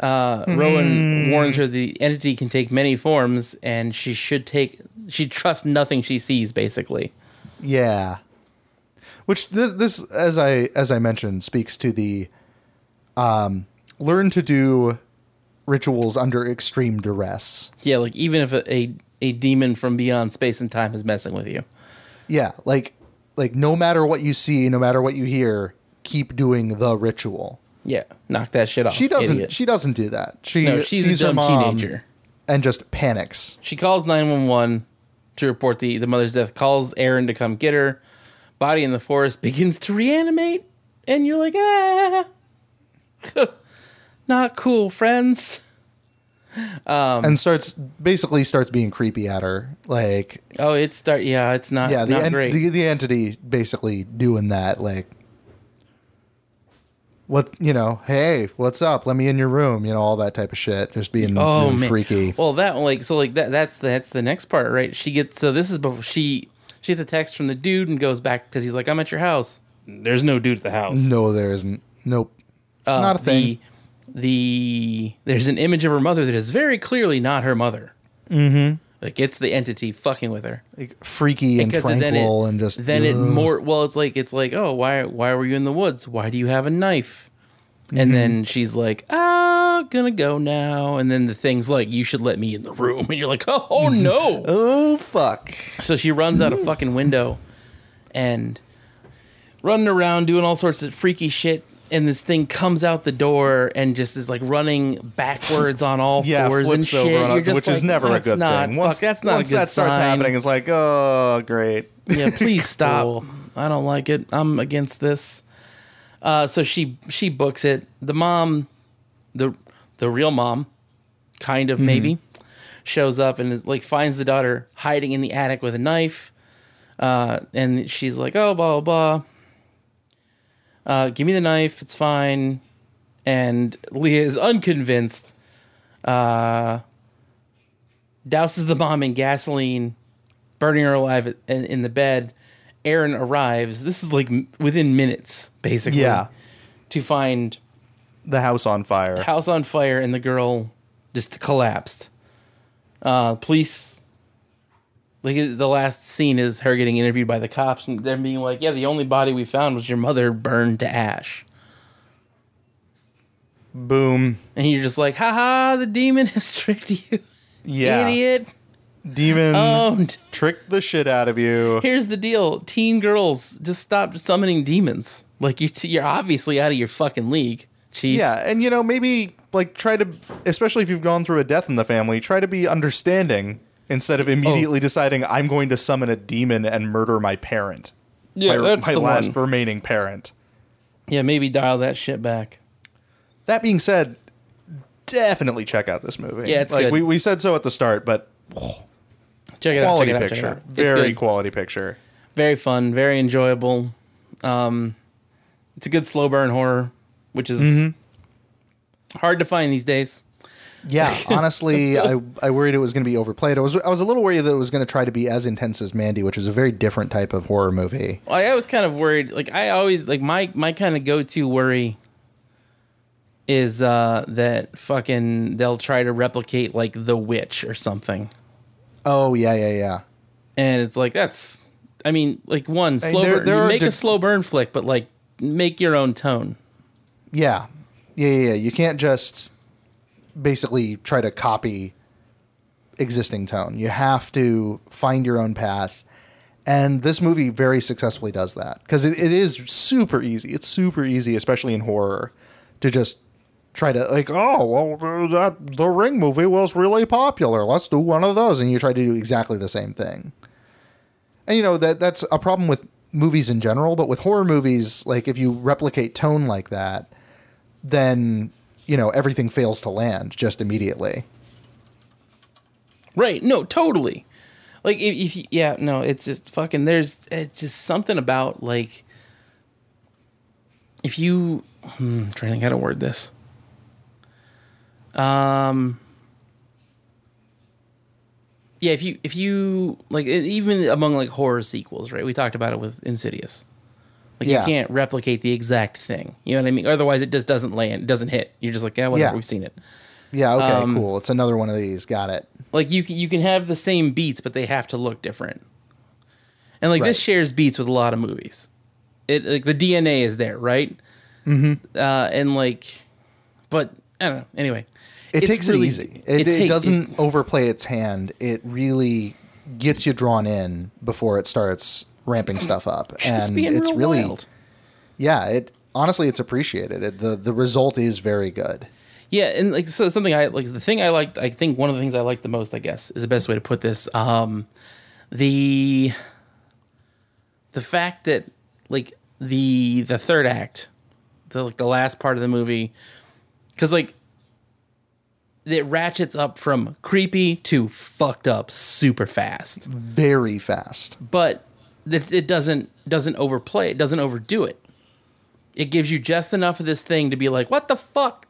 Uh, Rowan warns her the entity can take many forms, and she should take. She trusts nothing she sees. Basically, Yeah. Which this, this as I as I mentioned speaks to the um learn to do rituals under extreme duress. Yeah, like even if a, a, a demon from beyond space and time is messing with you. Yeah, like like no matter what you see, no matter what you hear, keep doing the ritual. Yeah, knock that shit off. She doesn't. idiot. She doesn't do that. She no, she's sees a her mom teenager. and just panics. She calls 911 to report the, the mother's death, calls Aaron to come get her. Body in the forest begins to reanimate, and you're like, ah, not cool, friends. Um, and starts basically starts being creepy at her. Like Oh, it's start. Yeah, it's not. yeah, the, not en- the the entity basically doing that. Like what you know? Hey, what's up? Let me in your room. You know all that type of shit. Just being oh really freaky. Well, that one, like so, like that. That's that's the next part, right? She gets so this is before she she gets a text from the dude and goes back because he's like, I'm at your house. There's no dude at the house. No, there isn't. Nope. Uh, Not a thing. The, the there's an image of her mother that is very clearly not her mother. Mm-hmm. Like it's the entity fucking with her. Like freaky and Because tranquil then it, and just then it more well it's like it's like oh why why were you in the woods? Why do you have a knife? Mm-hmm. and then she's like ah gonna go now. And then the thing's like you should let me in the room. And you're like oh, oh no. Oh fuck. so she runs out a fucking window and running around doing all sorts of freaky shit and this thing comes out the door and just is like running backwards on all Yeah, fours and shit over, on which is never a good not, thing. fuck, Once that's not once a good that starts sign." happening, it's like, oh, great. yeah please stop. I don't like it. I'm against this. Uh, so she she books it. The mom the the real mom kind of maybe shows up and is like finds the daughter hiding in the attic with a knife uh, and she's like oh blah blah blah uh, give me the knife it's fine and leah is unconvinced uh, douses the bomb in gasoline burning her alive in, in the bed. Aaron arrives. This is like within minutes, basically. Yeah. To find The house on fire. house on fire and the girl just collapsed. Uh, police. Like the last scene is her getting interviewed by the cops and them being like, "Yeah, the only body we found was your mother burned to ash." Boom. And you're just like, "Haha, the demon has tricked you, Yeah. idiot." Demon Owned. tricked the shit out of you. Here's the deal: teen girls, just stop summoning demons. Like you, you're obviously out of your fucking league, chief. Yeah, and you know, maybe like try to especially if you've gone through a death in the family, try to be understanding instead of immediately deciding I'm going to summon a demon and murder my parent. yeah, my, that's my the last one. remaining parent. Yeah, maybe dial that shit back. That being said, definitely check out this movie. Yeah, it's like good. we we said so at the start, but Check it out. Quality it out. It picture. out. Very good. quality picture. very fun, very enjoyable. Um, it's a good slow burn horror, which is Mm-hmm. hard to find these days. Yeah, honestly, I I worried it was going to be overplayed. I was I was a little worried that it was going to try to be as intense as Mandy, which is a very different type of horror movie. Well, I was kind of worried. Like I always like my my kind of go to worry is uh that fucking they'll try to replicate like The Witch or something. Oh yeah, yeah, yeah. and it's like that's i mean like one slow there- burn there you are make a slow burn flick but like make your own tone Yeah. Yeah, yeah, yeah. You can't just basically try to copy existing tone. You have to find your own path. And this movie very successfully does that because it, it is super easy. It's super easy, especially in horror, to just try to like, oh, well, that the Ring movie was really popular. Let's do one of those, and you try to do exactly the same thing. And you know that that's a problem with movies in general, but with horror movies, like if you replicate tone like that, then you know everything fails to land just immediately. right. No totally. Like if, if you, yeah no it's just fucking there's it's just something about like if you hmm, trying to think how to word this. Um yeah if you if you like even among like horror sequels right? We talked about it with insidious like Yeah. you can't replicate the exact thing you know what i mean otherwise it just doesn't land it doesn't hit you're just like yeah whatever Yeah. we've seen it Yeah, okay, Um, cool. It's another one of these. Got it. like you can you can have the same beats but they have to look different and like this shares beats with a lot of movies it like the dna is there right mm-hmm. uh, and like but I don't know. Anyway, It takes really- it easy. It, it, take- doesn't overplay its hand. It really gets you drawn in before it starts ramping stuff up, and it's real really wild. yeah. It honestly, it's appreciated. It, the The result is very good. Yeah, and like so something I like the thing I liked I think one of the things I liked the most, I guess, is the best way to put this. Um the the fact that like the the third act, the like the last part of the movie cuz like it ratchets up from creepy to fucked up super fast. Very fast. But it, it doesn't doesn't overplay it, doesn't overdo it. It gives you just enough of this thing to be like, "What the fuck?"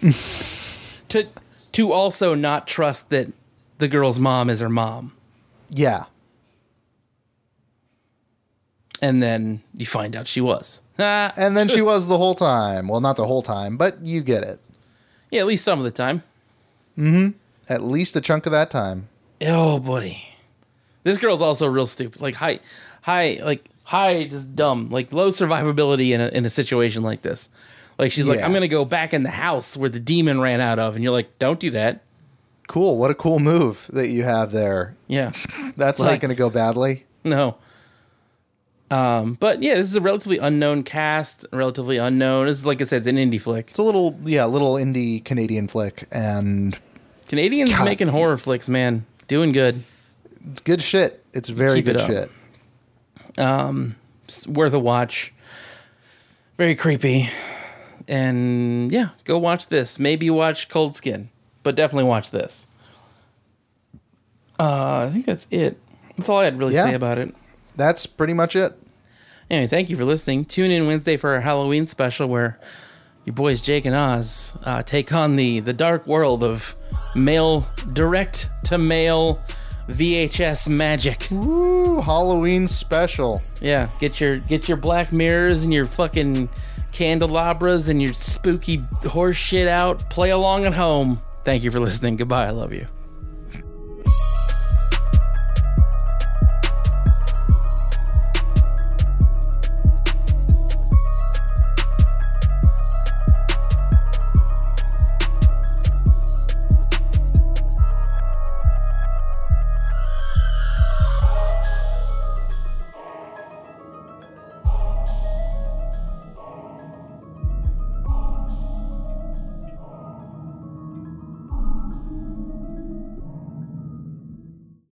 to to also not trust that the girl's mom is her mom. Yeah. And then you find out she was. Ah, And then she was the whole time. Well, not the whole time, but you get it. yeah, at least some of the time. mm-hmm At least a chunk of that time. Oh, buddy. This girl's also real stupid. Like high, high, like high, just dumb. Like low survivability in a in a situation like this. Like she's like, I'm gonna go back in the house where the demon ran out of, and you're like, don't do that. Cool. What a cool move that you have there. Yeah, That's not going to go badly. no. Um, but yeah, this is a relatively unknown cast, relatively unknown. This is like I said, it's an indie flick. It's a little, yeah, little indie Canadian flick, and Canadians God. making horror flicks, man, doing good. It's good shit. It's very Keep good up. shit. It's worth a watch. Very creepy. And yeah, go watch this. Maybe watch Cold Skin, but definitely watch this. Uh, I think that's it. That's all I had to really Yeah. say about it. That's pretty much it. Anyway, thank you for listening. Tune in Wednesday for our Halloween special where your boys Jake and Oz uh, take on the the dark world of male direct to male VHS magic. Ooh, Halloween special. Yeah, get your get your black mirrors and your fucking candelabras and your spooky horse shit out. Play along at home. Thank you for listening. Goodbye. I love you.